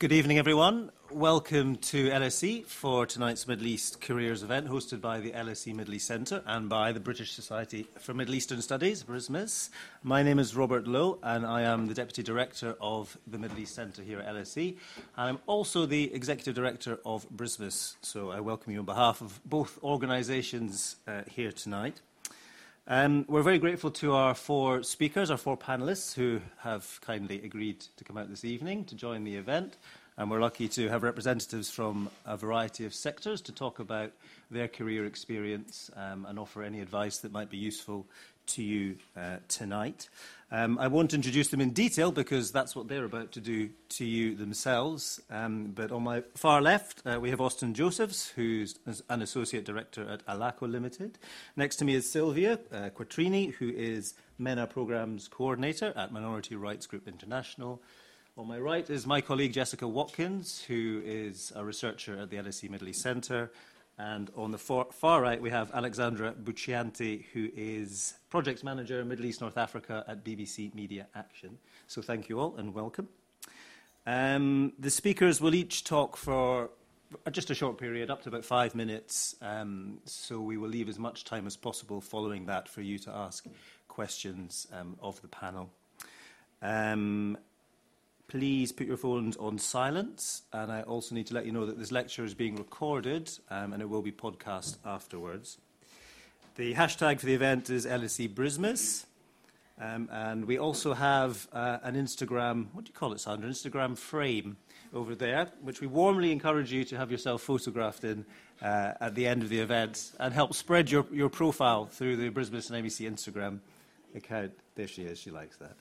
Good evening, everyone. Welcome to LSE for tonight's Middle East Careers event, hosted by the LSE Middle East Centre and by the British Society for Middle Eastern Studies, BRISMES. My name is Robert Lowe, and I am the Deputy Director of the Middle East Centre here at LSE. And I'm also the Executive Director of BRISMES, so I welcome you on behalf of both organisations uh, here tonight. Um, we're very grateful to our four speakers, our four panellists, who have kindly agreed to come out this evening to join the event. And we're lucky to have representatives from a variety of sectors to talk about their career experience um, and offer any advice that might be useful to you uh, tonight. Um, I won't introduce them in detail because that's what they're about to do to you themselves. Um, but on my far left, uh, we have Austin Josephs, who's an associate director at Alaco Limited. Next to me is Sylvia uh, Quattrini, who is MENA programs coordinator at Minority Rights Group International. On my right is my colleague Jessica Watkins, who is a researcher at the LSE Middle East Centre. And on the far, far right, we have Alexandra Buccianti, who is Projects Manager, Middle East North Africa at BBC Media Action. So thank you all and welcome. Um, the speakers will each talk for just a short period, up to about five minutes. Um, so we will leave as much time as possible following that for you to ask questions um, of the panel. Um, please put your phones on silence. And I also need to let you know that this lecture is being recorded um, and it will be podcast afterwards. The hashtag for the event is LSE BRISMES. Um, and we also have uh, an Instagram, what do you call it, Sandra? Instagram frame over there, which we warmly encourage you to have yourself photographed in uh, at the end of the event and help spread your, your profile through the BRISMES and ABC Instagram account. There she is, she likes that.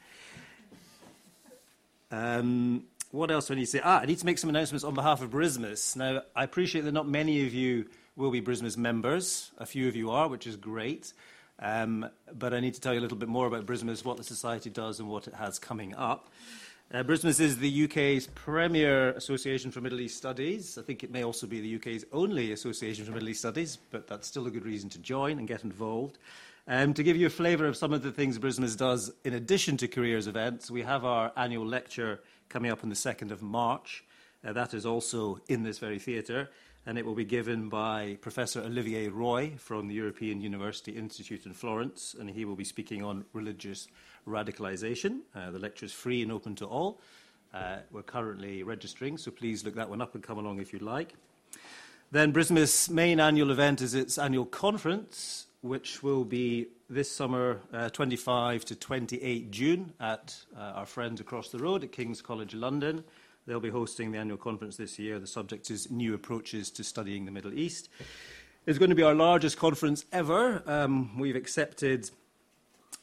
Um, what else do I need to say? Ah, I need to make some announcements on behalf of BRISMES. Now, I appreciate that not many of you will be BRISMES members. A few of you are, which is great. Um, but I need to tell you a little bit more about BRISMES, what the Society does, and what it has coming up. Uh, BRISMES is the UK's premier association for Middle East studies. I think it may also be the UK's only association for Middle East studies, but that's still a good reason to join and get involved. Um, to give you a flavour of some of the things BRISMES does in addition to careers events, we have our annual lecture coming up on the 2nd of March. Uh, that is also in this very theatre, and it will be given by Professor Olivier Roy from the European University Institute in Florence, and he will be speaking on religious radicalisation. Uh, the lecture is free and open to all. Uh, we're currently registering, so please look that one up and come along if you'd like. Then BRISMES's main annual event is its annual conference, which will be this summer, uh, 25 to 28 June, at uh, our friends across the road at King's College London. They'll be hosting the annual conference this year. The subject is New Approaches to Studying the Middle East. It's going to be our largest conference ever. Um, we've accepted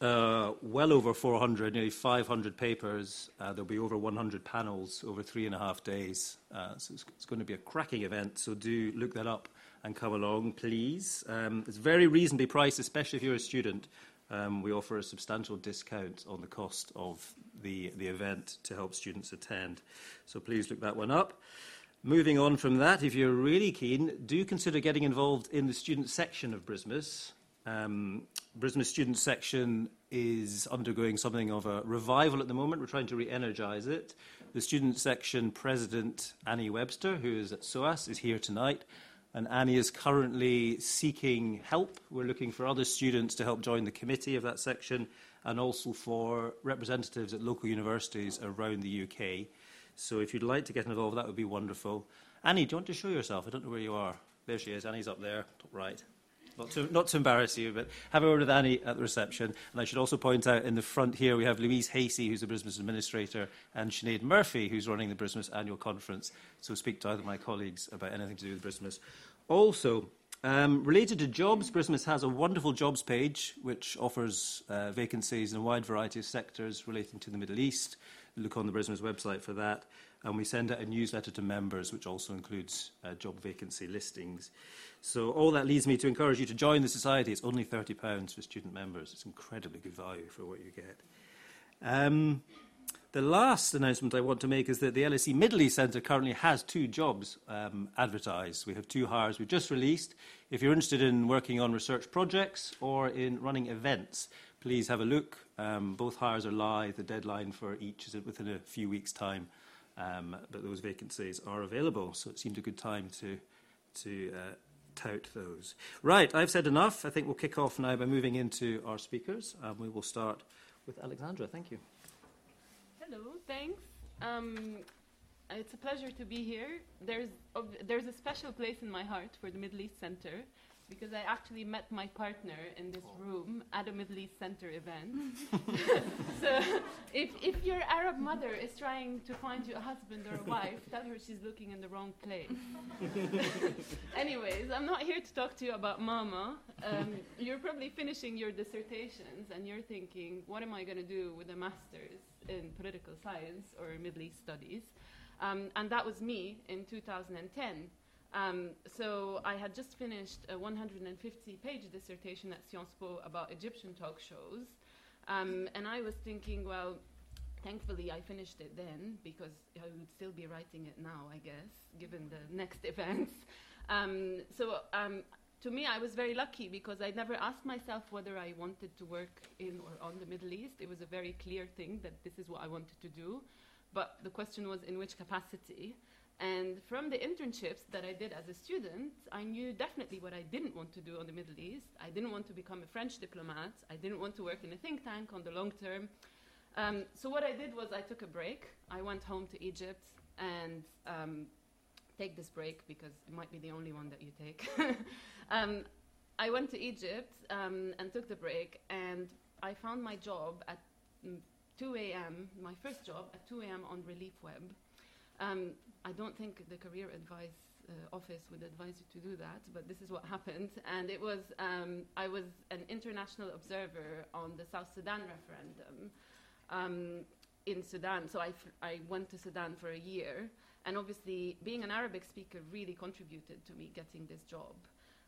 uh, well over 400, nearly 500 papers. Uh, there'll be over 100 panels over three and a half days. Uh, so it's, it's going to be a cracking event, so do look that up and come along, please. Um, it's very reasonably priced, especially if you're a student. Um, we offer a substantial discount on the cost of the, the event to help students attend. So please look that one up. Moving on from that, if you're really keen, do consider getting involved in the student section of BRISMES. Um, BRISMES student section is undergoing something of a revival at the moment. We're trying to re-energise it. The student section president, Annie Webster, who is at SOAS, is here tonight and Annie is currently seeking help. We're looking for other students to help join the committee of that section and also for representatives at local universities around the UK. So if you'd like to get involved, that would be wonderful. Annie, do you want to show yourself? I don't know where you are. There she is. Annie's up there, top right. Not to, not to embarrass you, but have a word with Annie at the reception. And I should also point out in the front here we have Louise Hasey, who's the BRISMES Administrator, and Sinead Murphy, who's running the BRISMES Annual Conference. So speak to either of my colleagues about anything to do with BRISMES. Also, um, related to jobs, BRISMES has a wonderful jobs page which offers uh, vacancies in a wide variety of sectors relating to the Middle East. Look on the BRISMES's website for that. And we send out a newsletter to members, which also includes uh, job vacancy listings. So all that leads me to encourage you to join the society. It's only £30 for student members. It's incredibly good value for what you get. Um, the last announcement I want to make is that the LSE Middle East Centre currently has two jobs um, advertised. We have two hires we've just released. If you're interested in working on research projects or in running events, please have a look. Um, both hires are live. The deadline for each is within a few weeks' time Um, but those vacancies are available, so it seemed a good time to, to uh, tout those. Right, I've said enough. I think we'll kick off now by moving into our speakers. Um, we will start with Alexandra. Thank you. Hello, thanks. Um, it's a pleasure to be here. There's, there's a special place in my heart for the Middle East Center because I actually met my partner in this room at a Middle East Center event. so if, if your Arab mother is trying to find you a husband or a wife, tell her she's looking in the wrong place. Anyways, I'm not here to talk to you about mama. Um, you're probably finishing your dissertations and you're thinking, what am I going to do with a master's in political science or Middle East studies? Um, and that was me in 2010. Um, so I had just finished a 150-page dissertation at Sciences Po about Egyptian talk shows, um, and I was thinking, well, thankfully I finished it then because I would still be writing it now, I guess, given the next events. Um, so um, to me, I was very lucky because I never asked myself whether I wanted to work in or on the Middle East. It was a very clear thing that this is what I wanted to do, but the question was in which capacity. And from the internships that I did as a student, I knew definitely what I didn't want to do on the Middle East. I didn't want to become a French diplomat. I didn't want to work in a think tank on the long term. Um, so what I did was I took a break. I went home to Egypt and um, take this break because it might be the only one that you take. um, I went to Egypt um, and took the break, and I found my job at mm, 2 a.m., my first job at 2 a.m. on Relief Web. I don't think the career advice uh, office would advise you to do that, but this is what happened. And it was, um, I was an international observer on the South Sudan referendum um, in Sudan. So I, I went to Sudan for a year. And obviously, being an Arabic speaker really contributed to me getting this job.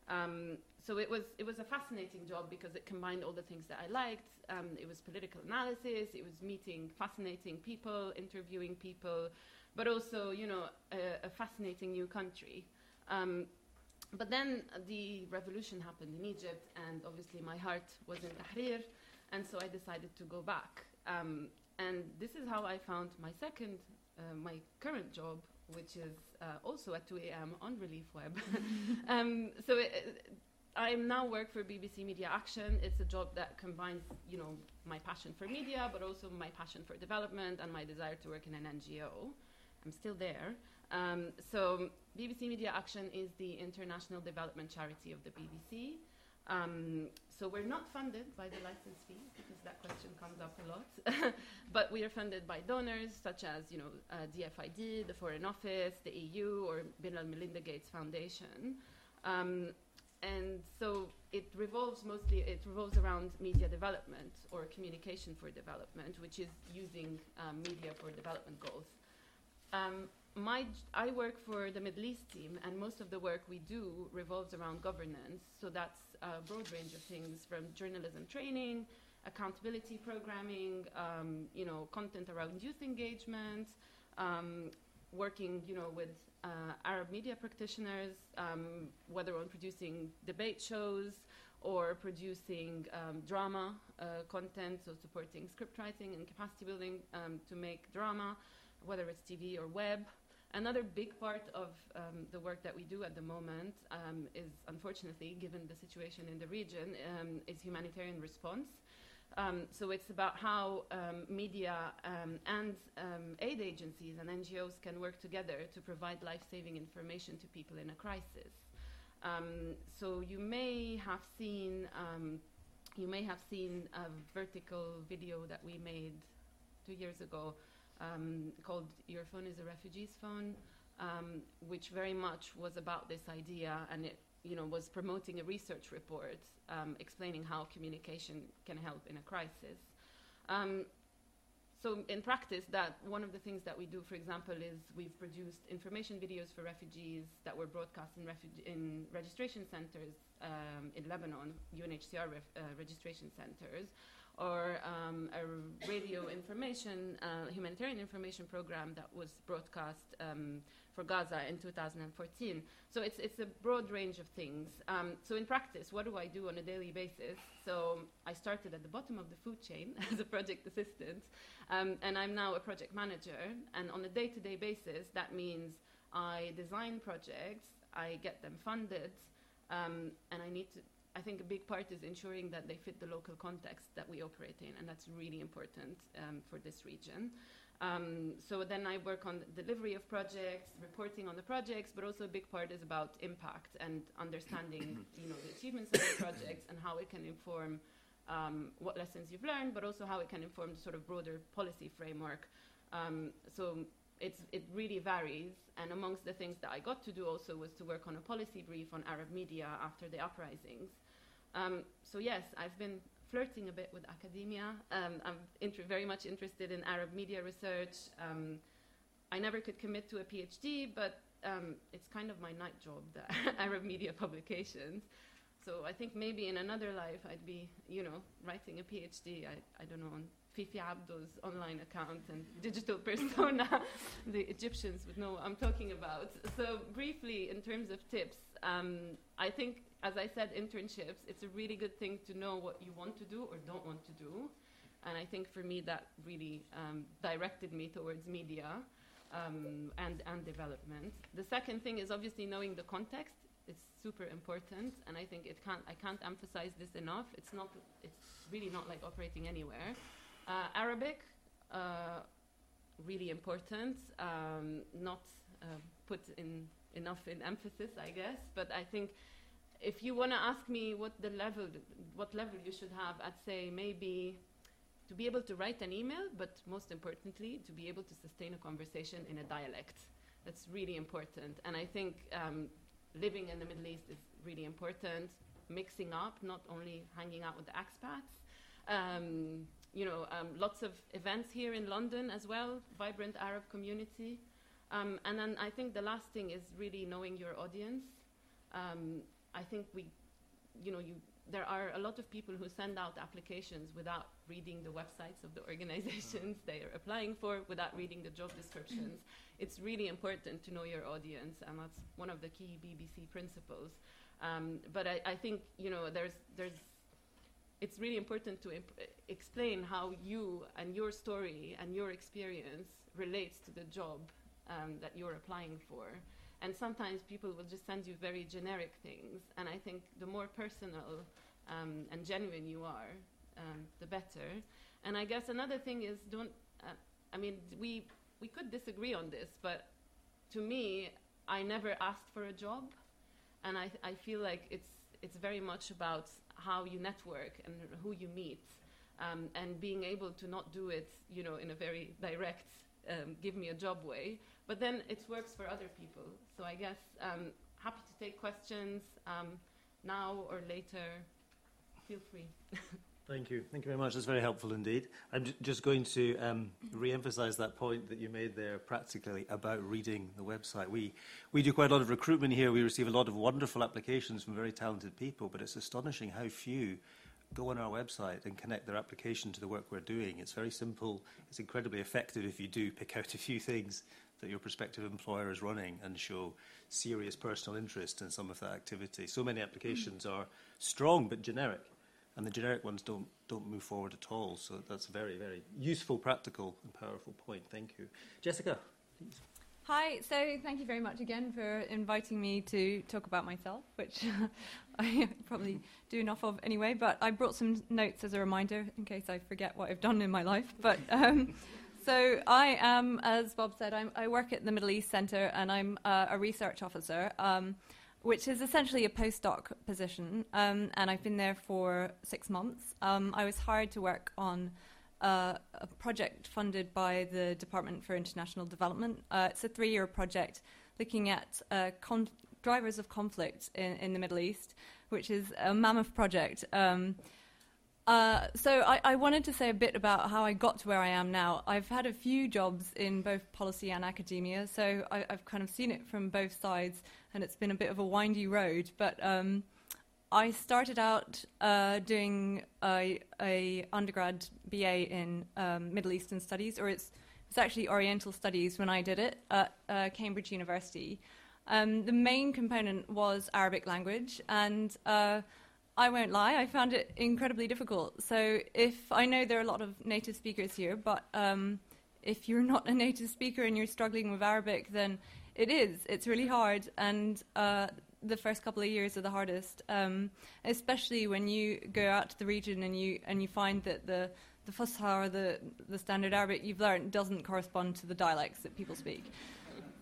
Um, so it was, it was a fascinating job because it combined all the things that I liked. Um, it was political analysis, it was meeting fascinating people, interviewing people, but also, you know, a, a fascinating new country. Um, but then the revolution happened in Egypt, and obviously my heart was in Tahrir, and so I decided to go back. Um, and this is how I found my second, uh, my current job, which is uh, also at 2 a.m. on Relief Web. um, so I now work for BBC Media Action. It's a job that combines, you know, my passion for media, but also my passion for development and my desire to work in an NGO. I'm still there. Um, so BBC Media Action is the international development charity of the BBC. Um, so we're not funded by the license fee because that question comes up a lot, but we are funded by donors such as you know uh, DFID, the Foreign Office, the EU, or Bill and Melinda Gates Foundation. Um, and so it revolves mostly it revolves around media development or communication for development, which is using um, media for development goals. Um, my, I work for the Middle East team, and most of the work we do revolves around governance. So that's a broad range of things from journalism training, accountability programming, um, you know, content around youth engagement, um, working, you know, with uh, Arab media practitioners, um, whether on producing debate shows or producing um, drama uh, content, so supporting script writing and capacity building um, to make drama whether it's TV or web. Another big part of um, the work that we do at the moment um, is, unfortunately, given the situation in the region, um, is humanitarian response. Um, so it's about how um, media um, and aid agencies and NGOs can work together to provide life-saving information to people in a crisis. so you may have seen you may have seen a vertical video that we made two years ago um, called Your Phone is a Refugee's Phone, um, which very much was about this idea and it you know, was promoting a research report um, explaining how communication can help in a crisis. Um, so in practice, that one of the things that we do, for example, is we've produced information videos for refugees that were broadcast in, in registration centers um, in Lebanon, UNHCR uh, registration centers, or um, a radio information, uh, humanitarian information program that was broadcast um, for Gaza in 2014. So it's, it's a broad range of things. Um, so in practice, what do I do on a daily basis? So I started at the bottom of the food chain as a project assistant, um, and I'm now a project manager. And on a day-to-day basis, that means I design projects, I get them funded, um, and I need to. I think a big part is ensuring that they fit the local context that we operate in, and that's really important um, for this region. Um, so then I work on delivery of projects, reporting on the projects, but also a big part is about impact and understanding, you know, the achievements of the projects and how it can inform um, what lessons you've learned, but also how it can inform the sort of broader policy framework. Um, so it's, it really varies. And amongst the things that I got to do also was to work on a policy brief on Arab media after the uprisings. Um, so yes, I've been flirting a bit with academia. Um, I'm inter- very much interested in Arab media research. Um, I never could commit to a PhD, but um, it's kind of my night job, the Arab media publications. So I think maybe in another life I'd be, you know, writing a PhD. I, I don't know on Fifi Abdo's online account and digital persona. the Egyptians would know what I'm talking about. So briefly, in terms of tips, um, I think as I said, internships, it's a really good thing to know what you want to do or don't want to do. And I think for me, that really um, directed me towards media um, and, and development. The second thing is obviously knowing the context. It's super important, and I think it can't, I can't emphasize this enough. It's, not, it's really not like operating anywhere. Uh, Arabic, uh, really important, um, not uh, put in enough in emphasis, I guess, but I think if you want to ask me what the level, what level you should have, I'd say maybe to be able to write an email, but most importantly, to be able to sustain a conversation in a dialect. That's really important. And I think um, living in the Middle East is really important. Mixing up, not only hanging out with the expats. Um, you know, um, lots of events here in London as well, vibrant Arab community. Um, and then I think the last thing is really knowing your audience. Um, I think we, you know, you, there are a lot of people who send out applications without reading the websites of the organizations they are applying for, without reading the job descriptions. it's really important to know your audience, and that's one of the key BBC principles. Um, but I, I, think, you know, there's, there's, it's really important to explain how you and your story and your experience relates to the job um, that you're applying for. And sometimes people will just send you very generic things. And I think the more personal um, and genuine you are, um, the better. And I guess another thing is don't, uh, I mean, we, we could disagree on this, but to me, I never asked for a job. And I, I feel like it's, it's very much about how you network and who you meet. Um, and being able to not do it, you know, in a very direct, um, give me a job way, but then it works for other people. So I guess um, happy to take questions um, now or later. Feel free. Thank you. Thank you very much. That's very helpful indeed. I'm just going to um, re-emphasize that point that you made there practically about reading the website. We, we do quite a lot of recruitment here. We receive a lot of wonderful applications from very talented people, but it's astonishing how few go on our website and connect their application to the work we're doing. It's very simple. It's incredibly effective if you do pick out a few things that your prospective employer is running and show serious personal interest in some of that activity. So many applications are strong but generic, and the generic ones don't, don't move forward at all. So that's a very, very useful, practical, and powerful point. Thank you. Jessica, please. Hi, so thank you very much again for inviting me to talk about myself, which I probably do enough of anyway, but I brought some notes as a reminder in case I forget what I've done in my life. But um, so I am, as Bob said, I'm, i work at the Middle East Centre and I'm uh, a research officer, um, which is essentially a postdoc position. Um, and I've been there for six months. Um, I was hired to work on uh, a project funded by the Department for International Development. Uh, it's a three-year project looking at uh, drivers of conflict in, in, the Middle East, which is a mammoth project. Um, uh, so I, I, wanted to say a bit about how I got to where I am now. I've had a few jobs in both policy and academia, so I, have kind of seen it from both sides, and it's been a bit of a windy road. But um, I started out uh, doing a, a, undergrad BA in um, Middle Eastern Studies, or it's it's actually Oriental Studies when I did it at uh, Cambridge University. Um, the main component was Arabic language, and uh, I won't lie, I found it incredibly difficult. So if I know there are a lot of native speakers here, but um, if you're not a native speaker and you're struggling with Arabic, then it is. It's really hard, and uh, the first couple of years are the hardest, um, especially when you go out to the region and you and you find that the the Fusha or the the standard Arabic you've learned doesn't correspond to the dialects that people speak.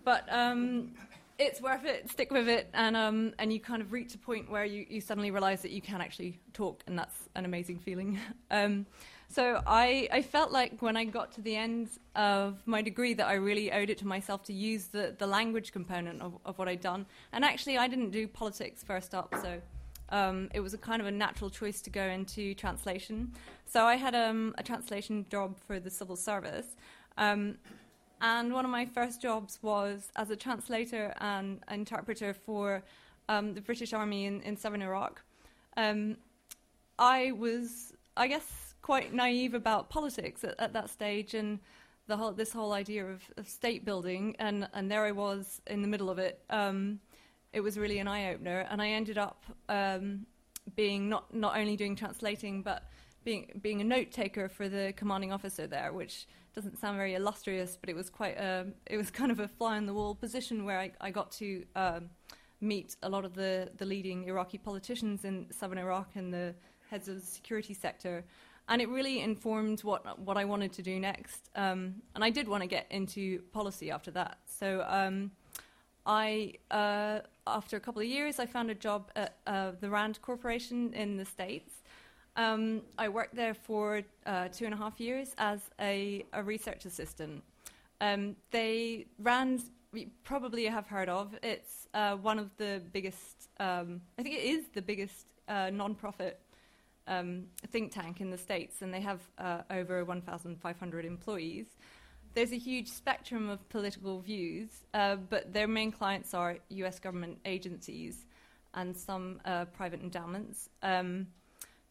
But um, it's worth it. Stick with it, and um, and you kind of reach a point where you, you suddenly realise that you can actually talk, and that's an amazing feeling. so I, I felt like when I got to the end of my degree that I really owed it to myself to use the, the language component of, of what I'd done. And actually, I didn't do politics first up, so um, it was a kind of a natural choice to go into translation. So I had um, a translation job for the civil service. Um, and one of my first jobs was as a translator and interpreter for um, the British Army in, in southern Iraq. Um, I was, I guess, quite naive about politics at, at that stage and whole, this whole idea of, of, state building, and, and there I was in the middle of it. Um, it was really an eye opener, and I ended up um, being not not only doing translating, but being being a note taker for the commanding officer there, which doesn't sound very illustrious, but it was quite a, it was kind of a fly on the wall position where I, I got to um, meet a lot of the, the leading Iraqi politicians in southern Iraq and the heads of the security sector and it really informed what what I wanted to do next. Um, and I did want to get into policy after that. So um, I, uh, after a couple of years, I found a job at uh, the Rand Corporation in the States. Um, I worked there for uh, two and a half years as a, a research assistant. Um, they Rand, you probably have heard of. It's uh, one of the biggest. Um, I think it is the biggest uh, non-profit um, think tank in the States, and they have uh, over 1,500 employees. There's a huge spectrum of political views, uh, but their main clients are US government agencies and some uh, private endowments. Um,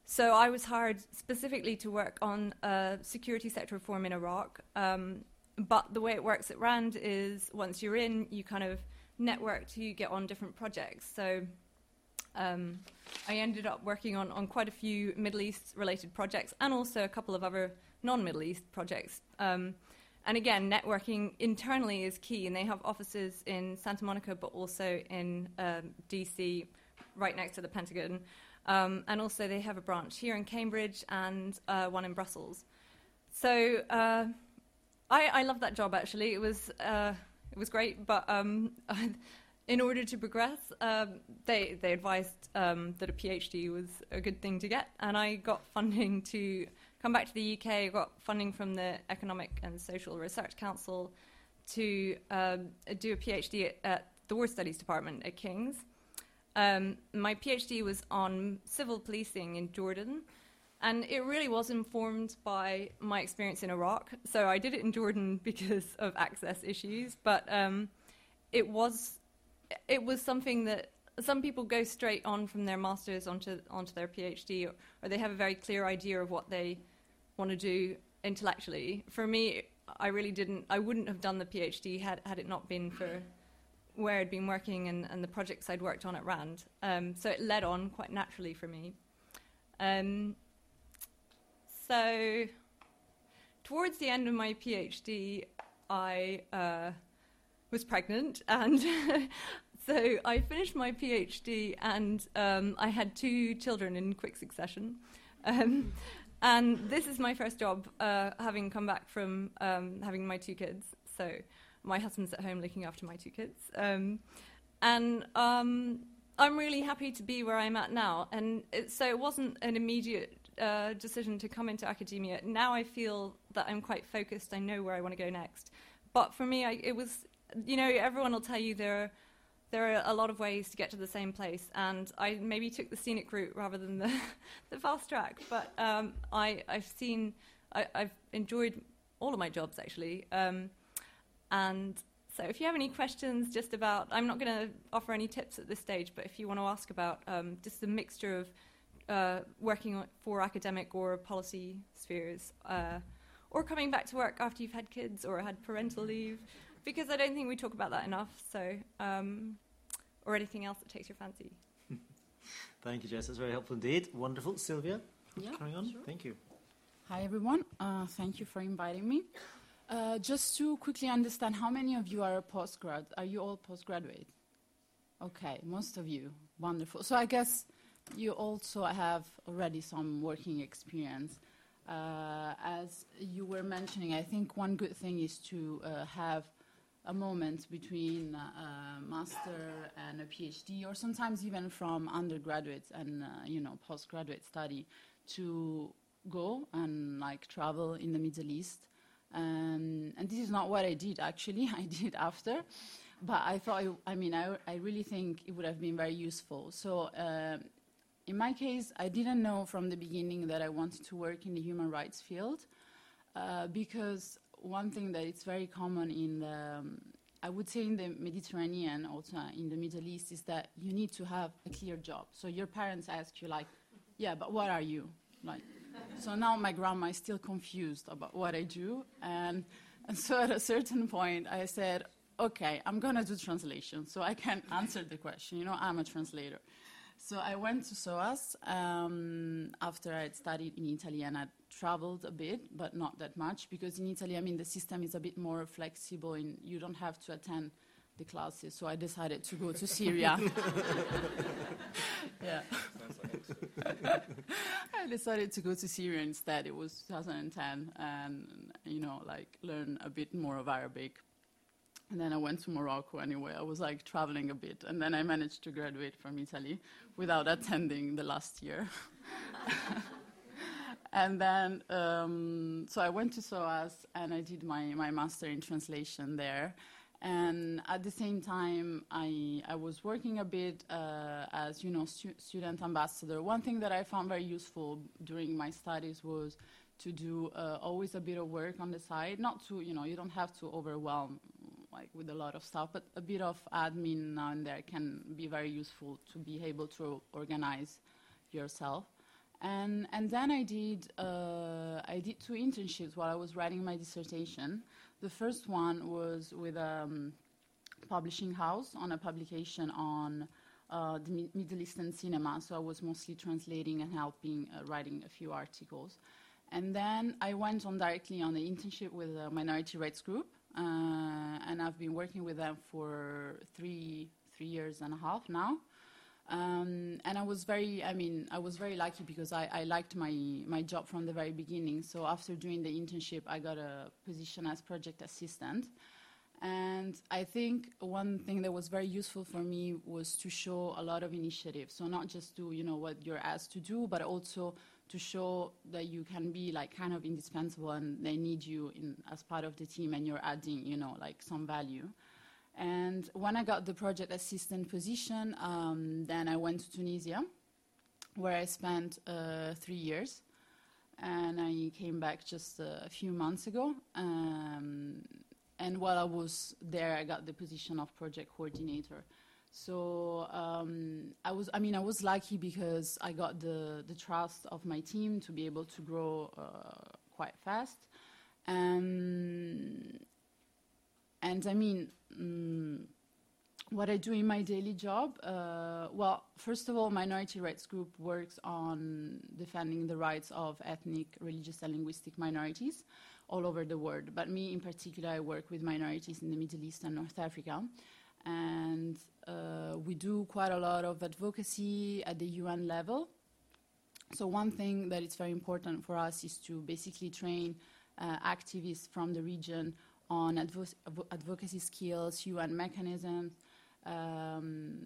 so I was hired specifically to work on security sector reform in Iraq. Um, but the way it works at RAND is once you're in, you kind of network to get on different projects. So um, I ended up working on, on quite a few Middle East related projects and also a couple of other non Middle East projects. Um, and again, networking internally is key, and they have offices in Santa Monica but also in um, DC, right next to the Pentagon. Um, and also, they have a branch here in Cambridge and uh, one in Brussels. So uh, I, I love that job actually. It was uh, it was great, but um, in order to progress, um, they, they advised um, that a PhD was a good thing to get, and I got funding to come back to the UK. Got funding from the Economic and Social Research Council to um, do a PhD at, at, the War Studies Department at King's. Um, my PhD was on civil policing in Jordan, and it really was informed by my experience in Iraq. So I did it in Jordan because of access issues, but um, it was it was something that some people go straight on from their masters onto onto their PhD, or, or they have a very clear idea of what they want to do intellectually. For me, I really didn't. I wouldn't have done the PhD had had it not been for where I'd been working and, and the projects I'd worked on at Rand. Um, so it led on quite naturally for me. Um, so towards the end of my PhD, I uh, was pregnant, and so I finished my PhD, and um, I had two children in quick succession. Um, and this is my first job, uh, having come back from um, having my two kids. So my husband's at home looking after my two kids, um, and um, I'm really happy to be where I'm at now. And it, so it wasn't an immediate uh, decision to come into academia. Now I feel that I'm quite focused. I know where I want to go next. But for me, I, it was you know, everyone will tell you there are, there are a lot of ways to get to the same place, and I maybe took the scenic route rather than the, the fast track. But um, I, I've seen, I, have enjoyed all of my jobs actually, um, and So if you have any questions just about, I'm not going to offer any tips at this stage, but if you want to ask about um, just the mixture of uh, working for academic or policy spheres, uh, or coming back to work after you've had kids or had parental leave, because I don't think we talk about that enough. So, um, or anything else that takes your fancy. Thank you, Jess. That's very helpful indeed. Wonderful. Sylvia, Yeah, carry on. sure. Thank you. Hi, everyone. Uh, thank you for inviting me. Uh, just to quickly understand, how many of you are postgrad? Are you all postgraduate? Okay, most of you. Wonderful. So I guess you also have already some working experience. Uh, as you were mentioning, I think one good thing is to uh, have a moment between uh, a master and a PhD, or sometimes even from undergraduates and uh, you know postgraduate study, to go and like travel in the Middle East. Um, and this is not what I did actually. I did after, but I thought I, I mean I, I really think it would have been very useful. So. Um, in my case, I didn't know from the beginning that I wanted to work in the human rights field uh, because one thing that it's very common in the, um, I would say in the Mediterranean, also in the Middle East, is that you need to have a clear job. So your parents ask you like, yeah, but what are you? Like, so now my grandma is still confused about what I do. And, and so at a certain point, I said, okay, I'm going to do translation so I can answer the question. You know, I'm a translator. So I went to SOAS um, after I had studied in Italy and I traveled a bit, but not that much because in Italy, I mean, the system is a bit more flexible and you don't have to attend the classes. So I decided to go to Syria. yeah. I decided to go to Syria instead. It was 2010 and, you know, like learn a bit more of Arabic. And then I went to Morocco anyway. I was like traveling a bit. And then I managed to graduate from Italy without attending the last year. And then, um, so I went to SOAS and I did my, my master in translation there. And at the same time, I, I was working a bit uh, as, you know, stu- student ambassador. One thing that I found very useful during my studies was to do uh, always a bit of work on the side. Not to, you know, you don't have to overwhelm like with a lot of stuff, but a bit of admin now and there can be very useful to be able to organize yourself. And and then I did uh, I did two internships while I was writing my dissertation. The first one was with a um, publishing house on a publication on uh, the Mi- Middle Eastern cinema. So I was mostly translating and helping uh, writing a few articles. And then I went on directly on an internship with a minority rights group, uh, and I've been working with them for three three years and a half now. Um, and I was very, I mean, I was very lucky because I, I liked my, my job from the very beginning. So after doing the internship, I got a position as project assistant. And I think one thing that was very useful for me was to show a lot of initiative. So not just do, you know, what you're asked to do, but also to show that you can be like kind of indispensable and they need you in, as part of the team and you're adding, you know, like some value. And when I got the project assistant position, um, then I went to Tunisia, where I spent uh, three years. And I came back just a few months ago. Um, and while I was there, I got the position of project coordinator. So um, I was, I mean, I was lucky because I got the, the trust of my team to be able to grow uh, quite fast. Um, and I mean, mm, what I do in my daily job, uh, well, first of all, Minority Rights Group works on defending the rights of ethnic, religious, and linguistic minorities all over the world. But me, in particular, I work with minorities in the Middle East and North Africa. And uh, we do quite a lot of advocacy at the UN level. So one thing that is very important for us is to basically train uh, activists from the region on advo- advo- advocacy skills, UN mechanisms, um,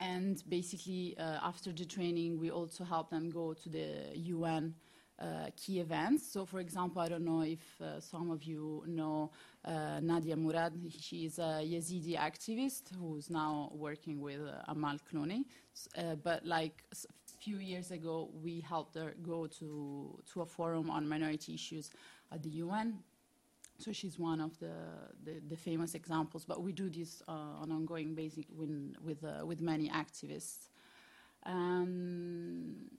and basically uh, after the training, we also help them go to the UN uh, key events. So, for example, I don't know if uh, some of you know uh, Nadia Murad. She is a Yazidi activist who's now working with uh, Amal Clooney. Uh, but like a few years ago, we helped her go to to a forum on minority issues at the UN. So she's one of the, the, the famous examples, but we do this uh, on ongoing basis with, uh, with many activists. Um,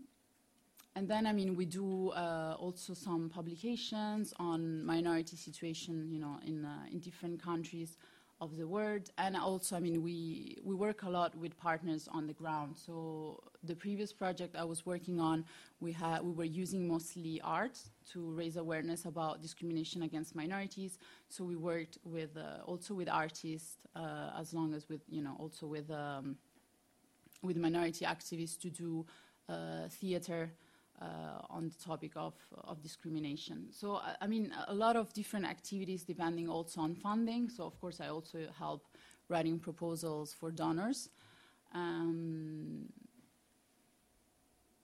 and then, I mean, we do uh, also some publications on minority situation, you know, in, uh, in different countries of the world. And also, I mean, we, we work a lot with partners on the ground. So the previous project I was working on, we, had, we were using mostly art to raise awareness about discrimination against minorities. So we worked with, uh, also with artists, uh, as long as with, you know, also with, um, with minority activists to do uh, theater, uh, on the topic of, of discrimination. So, I mean, a lot of different activities depending also on funding. So, of course, I also help writing proposals for donors. Um,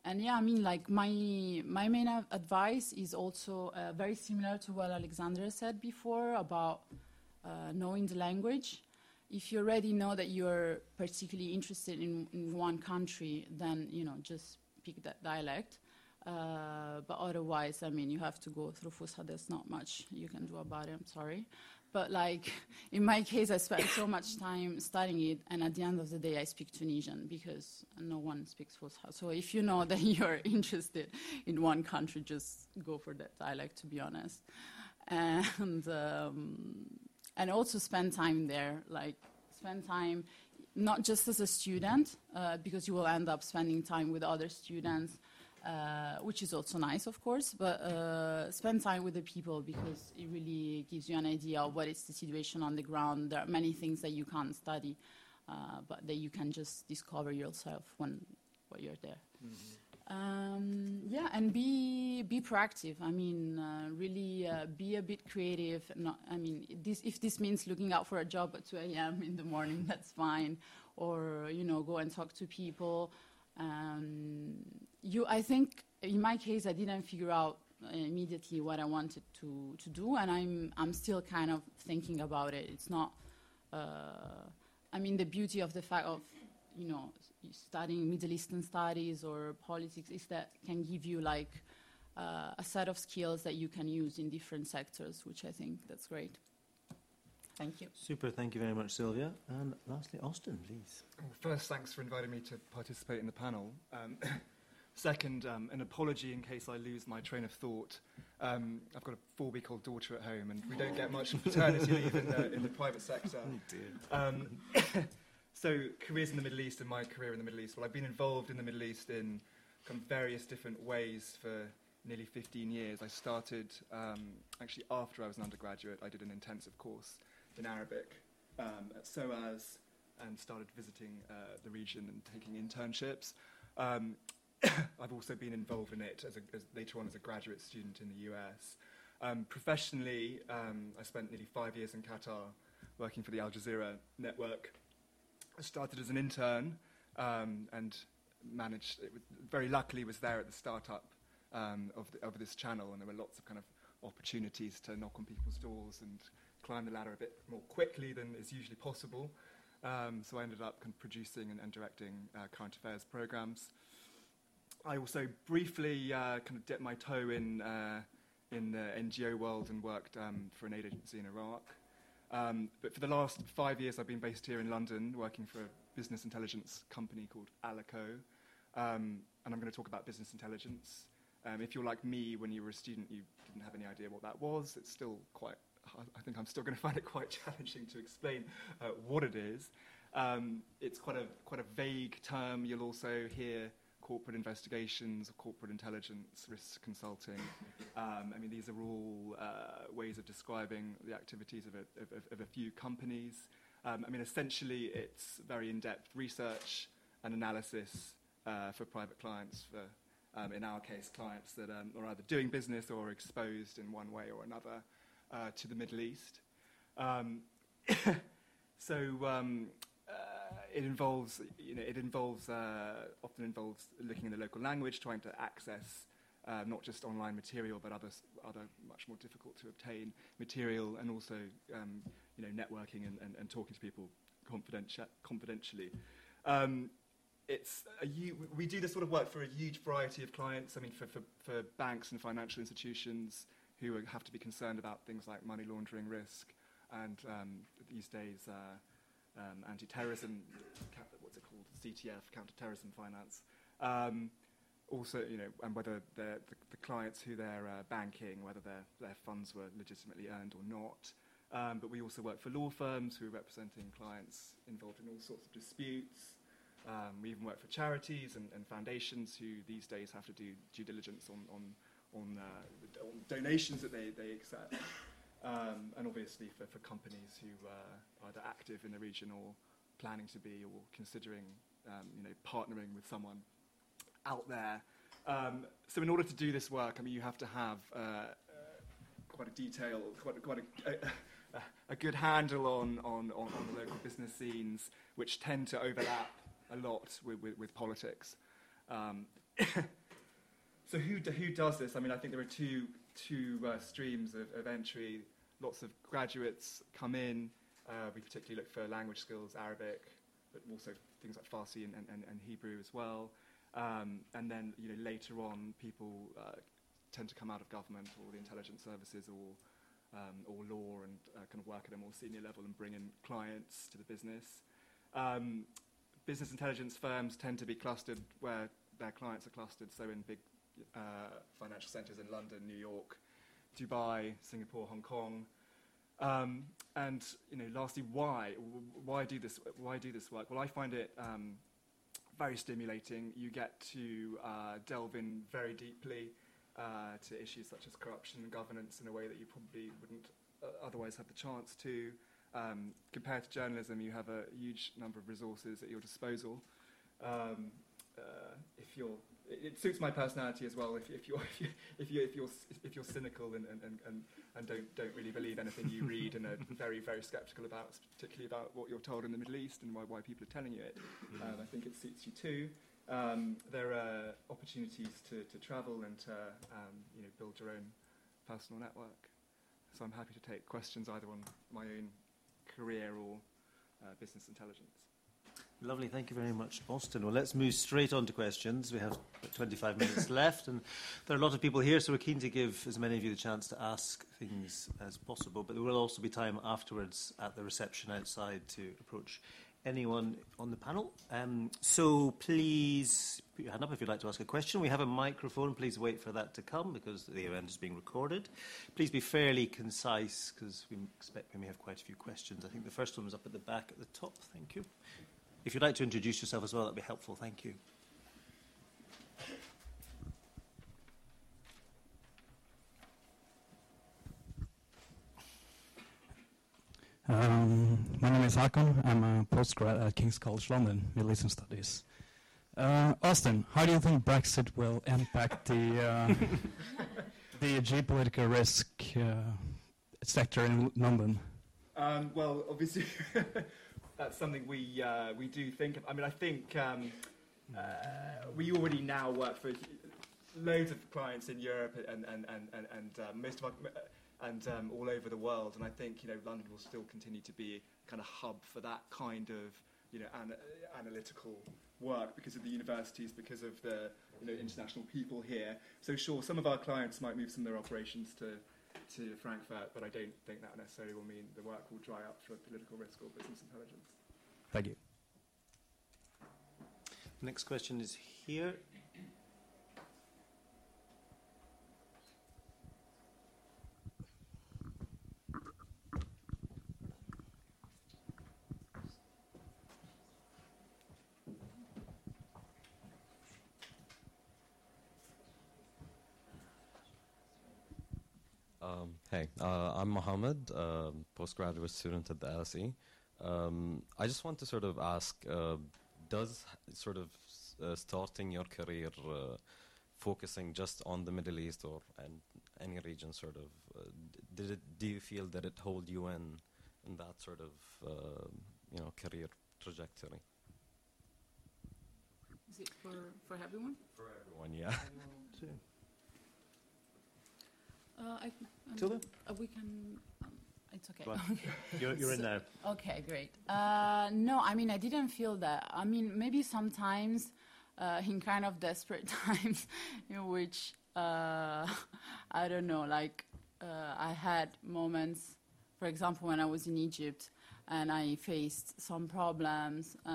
and yeah, I mean, like my my main advice is also uh, very similar to what Alexandra said before about uh, knowing the language. If you already know that you're particularly interested in, in one country, then you know just pick that dialect. Uh, but otherwise, I mean, you have to go through Fusha. There's not much you can do about it. I'm sorry. But like in my case, I spent so much time studying it, and at the end of the day, I speak Tunisian because no one speaks Fusha. So if you know that you're interested in one country, just go for that dialect. To be honest, and um, and also spend time there. Like spend time not just as a student, uh, because you will end up spending time with other students uh, which is also nice, of course, but uh, spend time with the people because it really gives you an idea of what is the situation on the ground. There are many things that you can't study, uh, but that you can just discover yourself when, when you're there. Mm-hmm. Um, yeah, and be be proactive. I mean, uh, really uh, be a bit creative. Not, I mean, this, if this means looking out for a job at 2 a.m. in the morning, that's fine. Or you know, go and talk to people. Um, you, I think in my case, I didn't figure out immediately what I wanted to, to do, and I'm, I'm still kind of thinking about it. It's not, uh, I mean, the beauty of the fact of, you know, studying Middle Eastern studies or politics is that can give you like uh, a set of skills that you can use in different sectors, which I think that's great. Thank you. Super. Thank you very much, Sylvia. And lastly, Austin, please. Well, first, thanks for inviting me to participate in the panel. Um, Second, um, an apology in case I lose my train of thought. Um, I've got a four-week-old daughter at home, and we don't get much paternity leave in the, in the private sector. Oh um, so, careers in the Middle East and my career in the Middle East. Well, I've been involved in the Middle East in kind of various different ways for nearly 15 years. I started um, actually after I was an undergraduate. I did an intensive course in Arabic um, at SOAS and started visiting uh, the region and taking internships. Um, I've also been involved in it as, a, as later on as a graduate student in the US. Um, professionally, um, I spent nearly five years in Qatar working for the Al Jazeera network. I started as an intern um, and managed, was, very luckily, was there at the startup um, of, the, of this channel, and there were lots of kind of opportunities to knock on people's doors and climb the ladder a bit more quickly than is usually possible. Um, so I ended up kind of producing and, and directing uh, current affairs programs. I also briefly uh, kind of dipped my toe in, uh, in the NGO world and worked um, for an aid agency in Iraq. Um, but for the last five years, I've been based here in London working for a business intelligence company called Alaco. Um, and I'm going to talk about business intelligence. Um, if you're like me, when you were a student, you didn't have any idea what that was. It's still quite, I think I'm still going to find it quite challenging to explain uh, what it is. Um, it's quite a, quite a vague term. You'll also hear corporate investigations, corporate intelligence, risk consulting. Um, I mean, these are all uh, ways of describing the activities of a, of, of a few companies. Um, I mean, essentially, it's very in-depth research and analysis uh, for private clients, for, um, in our case, clients that are either doing business or exposed in one way or another uh, to the Middle East. Um, so um, it involves, you know, it involves, uh, often involves looking in the local language, trying to access uh, not just online material, but other, other much more difficult to obtain material, and also, um, you know, networking and, and, and talking to people confidentially. Um, it's a, we do this sort of work for a huge variety of clients. I mean, for, for, for banks and financial institutions, who have to be concerned about things like money laundering risk and um, these days uh, um, anti-terrorism, what's it called, CTF, counter-terrorism finance. Um, also, you know, and whether the, the clients who they're uh, banking, whether their, their funds were legitimately earned or not. Um, but we also work for law firms who are representing clients involved in all sorts of disputes. Um, we even work for charities and, and foundations who these days have to do due diligence on, on, on, uh, on donations that they, they accept. Um, and obviously for, for companies who uh, are either active in the region or planning to be or considering um, you know, partnering with someone out there. Um, so in order to do this work, I mean, you have to have uh, uh, quite a detail, quite, quite a, a, a good handle on, on, on, on the local business scenes, which tend to overlap a lot with, with, with politics. Um, so who, do, who does this? I mean, I think there are two, two uh, streams of, of entry. Lots of graduates come in. Uh, we particularly look for language skills, Arabic, but also things like Farsi and, and, and Hebrew as well. Um, and then, you know, later on, people uh, tend to come out of government or the intelligence services or um, or law and uh, kind of work at a more senior level and bring in clients to the business. Um, business intelligence firms tend to be clustered where their clients are clustered, so in big uh, financial centres in London, New York, Dubai, Singapore, Hong Kong. Um, and you know, lastly, why? Why do this? Why do this work? Well, I find it um, very stimulating. You get to uh, delve in very deeply uh, to issues such as corruption and governance in a way that you probably wouldn't uh, otherwise have the chance to. Um, compared to journalism, you have a huge number of resources at your disposal. Um, uh, if you're, it, it suits my personality as well. If, if you're, if you, if you, if you're, if you're cynical and, and, and, and, don't, don't really believe anything you read and are very, very skeptical about, particularly about what you're told in the Middle East and why, why people are telling you it, um, I think it suits you too. Um, there are opportunities to, to travel and to um, you know, build your own personal network. So I'm happy to take questions either on my own career or uh, business intelligence. Lovely, thank you very much, Austin. Well, let's move straight on to questions. We have about 25 minutes left, and there are a lot of people here, so we're keen to give as many of you the chance to ask things as possible. But there will also be time afterwards at the reception outside to approach anyone on the panel. Um, so please put your hand up if you'd like to ask a question. We have a microphone. Please wait for that to come because the event is being recorded. Please be fairly concise because we expect we may have quite a few questions. I think the first one was up at the back at the top. Thank you. If you'd like to introduce yourself as well, that'd be helpful. Thank you. Um, my name is Hakon. I'm a postgrad at King's College London, Middle Eastern Studies. Uh, Austin, how do you think Brexit will impact the uh, the geopolitical risk uh, sector in London? Um, well, obviously, that's something we uh, we do think of. I mean, I think um, uh, we already now work for loads of clients in Europe and and and and, and uh, most of our and um, all over the world. And I think you know London will still continue to be a kind of hub for that kind of you know an, analytical work because of the universities, because of the you know international people here. So sure, some of our clients might move some of their operations to to Frankfurt, but I don't think that necessarily will mean the work will dry up for political risk or business intelligence. Thank you. Next question is here. Um, hey, uh, I'm Mohammed, um, postgraduate student at the LSE. Um, I just want to sort of ask, uh, does sort of uh, starting your career uh, focusing just on the Middle East or and any region sort of, uh, did it, do you feel that it hold you in in that sort of uh, you know career trajectory Is it for, for everyone? for everyone? Yeah. Uh, I, um, Tilda? uh, we can. Um, it's okay. Go on. You're, you're in now. Okay, great. Uh, no, I mean, I didn't feel that. I mean, maybe sometimes uh, in kind of desperate times in which, uh, I don't know, like uh, I had moments, for example, when I was in Egypt and I faced some problems. Uh,